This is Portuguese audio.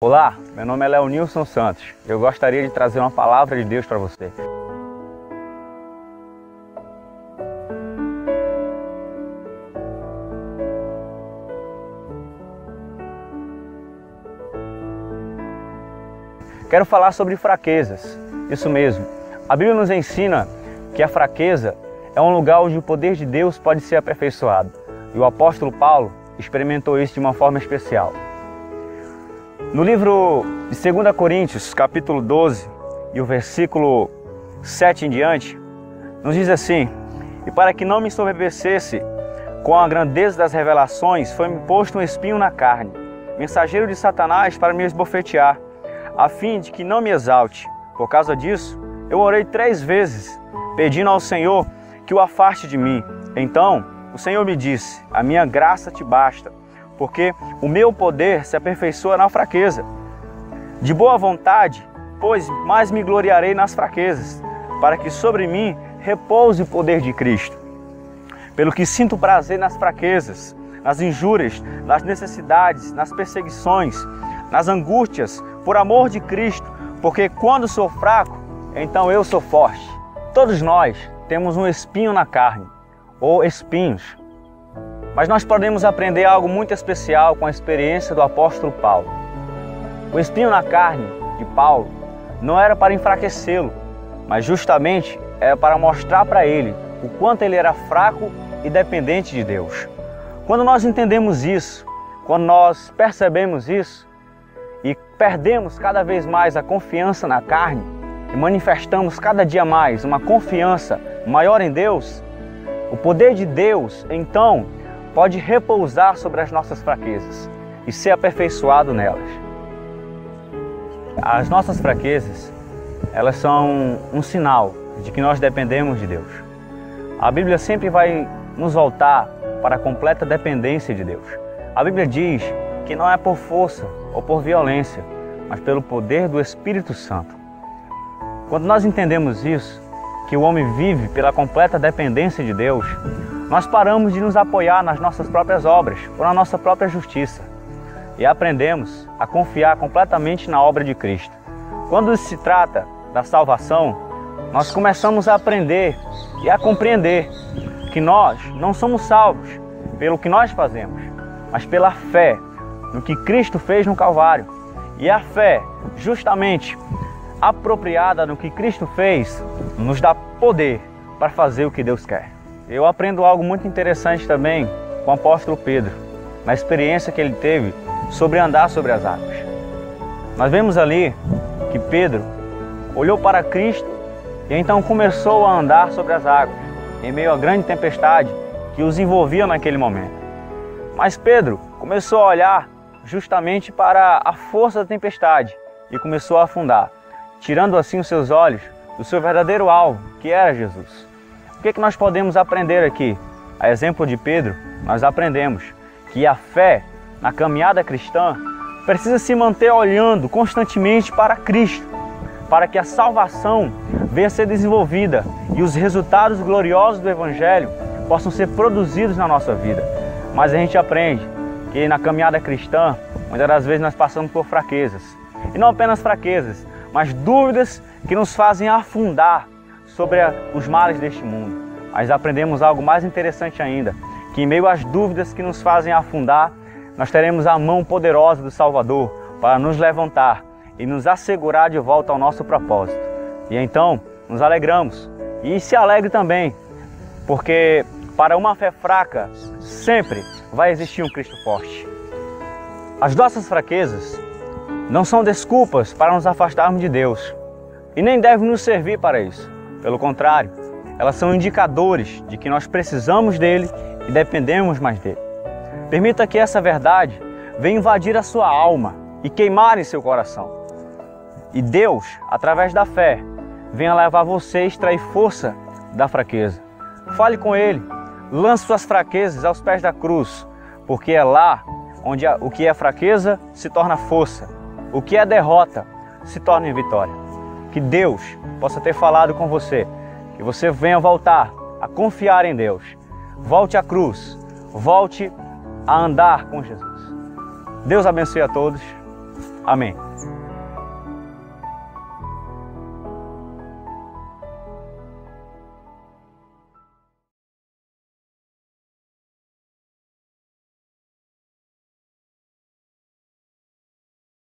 Olá, meu nome é Leonilson Santos. Eu gostaria de trazer uma palavra de Deus para você. Quero falar sobre fraquezas. Isso mesmo. A Bíblia nos ensina que a fraqueza é um lugar onde o poder de Deus pode ser aperfeiçoado. E o apóstolo Paulo experimentou isso de uma forma especial. No livro de 2 Coríntios, capítulo 12, e o versículo 7 em diante, nos diz assim: E para que não me sobrevivesse com a grandeza das revelações, foi-me posto um espinho na carne, mensageiro de Satanás para me esbofetear, a fim de que não me exalte. Por causa disso, eu orei três vezes, pedindo ao Senhor que o afaste de mim. Então, o Senhor me disse: A minha graça te basta, porque o meu poder se aperfeiçoa na fraqueza. De boa vontade, pois mais me gloriarei nas fraquezas, para que sobre mim repouse o poder de Cristo. Pelo que sinto prazer nas fraquezas, nas injúrias, nas necessidades, nas perseguições, nas angústias, por amor de Cristo, porque quando sou fraco, então eu sou forte. Todos nós temos um espinho na carne, ou espinhos. Mas nós podemos aprender algo muito especial com a experiência do apóstolo Paulo. O espinho na carne de Paulo não era para enfraquecê-lo, mas justamente era para mostrar para ele o quanto ele era fraco e dependente de Deus. Quando nós entendemos isso, quando nós percebemos isso e perdemos cada vez mais a confiança na carne e manifestamos cada dia mais uma confiança maior em Deus, o poder de Deus então pode repousar sobre as nossas fraquezas e ser aperfeiçoado nelas. As nossas fraquezas, elas são um sinal de que nós dependemos de Deus. A Bíblia sempre vai nos voltar para a completa dependência de Deus. A Bíblia diz que não é por força ou por violência, mas pelo poder do Espírito Santo. Quando nós entendemos isso, que o homem vive pela completa dependência de Deus, nós paramos de nos apoiar nas nossas próprias obras ou na nossa própria justiça e aprendemos a confiar completamente na obra de Cristo. Quando se trata da salvação, nós começamos a aprender e a compreender que nós não somos salvos pelo que nós fazemos, mas pela fé no que Cristo fez no Calvário. E a fé, justamente apropriada no que Cristo fez, nos dá poder para fazer o que Deus quer. Eu aprendo algo muito interessante também com o apóstolo Pedro, na experiência que ele teve sobre andar sobre as águas. Nós vemos ali que Pedro olhou para Cristo e então começou a andar sobre as águas, em meio à grande tempestade que os envolvia naquele momento. Mas Pedro começou a olhar justamente para a força da tempestade e começou a afundar, tirando assim os seus olhos do seu verdadeiro alvo, que era Jesus. O que, é que nós podemos aprender aqui? A exemplo de Pedro, nós aprendemos que a fé na caminhada cristã precisa se manter olhando constantemente para Cristo, para que a salvação venha a ser desenvolvida e os resultados gloriosos do Evangelho possam ser produzidos na nossa vida. Mas a gente aprende que na caminhada cristã, muitas das vezes nós passamos por fraquezas. E não apenas fraquezas, mas dúvidas que nos fazem afundar sobre os males deste mundo. Mas aprendemos algo mais interessante ainda, que em meio às dúvidas que nos fazem afundar, nós teremos a mão poderosa do Salvador para nos levantar e nos assegurar de volta ao nosso propósito. E então nos alegramos e se alegre também, porque para uma fé fraca sempre vai existir um Cristo forte. As nossas fraquezas não são desculpas para nos afastarmos de Deus e nem devem nos servir para isso. Pelo contrário, elas são indicadores de que nós precisamos dele e dependemos mais dele. Permita que essa verdade venha invadir a sua alma e queimar em seu coração. E Deus, através da fé, venha levar você a extrair força da fraqueza. Fale com Ele, lance suas fraquezas aos pés da cruz, porque é lá onde o que é fraqueza se torna força, o que é derrota se torna vitória que Deus possa ter falado com você, que você venha voltar a confiar em Deus. Volte à cruz, volte a andar com Jesus. Deus abençoe a todos. Amém.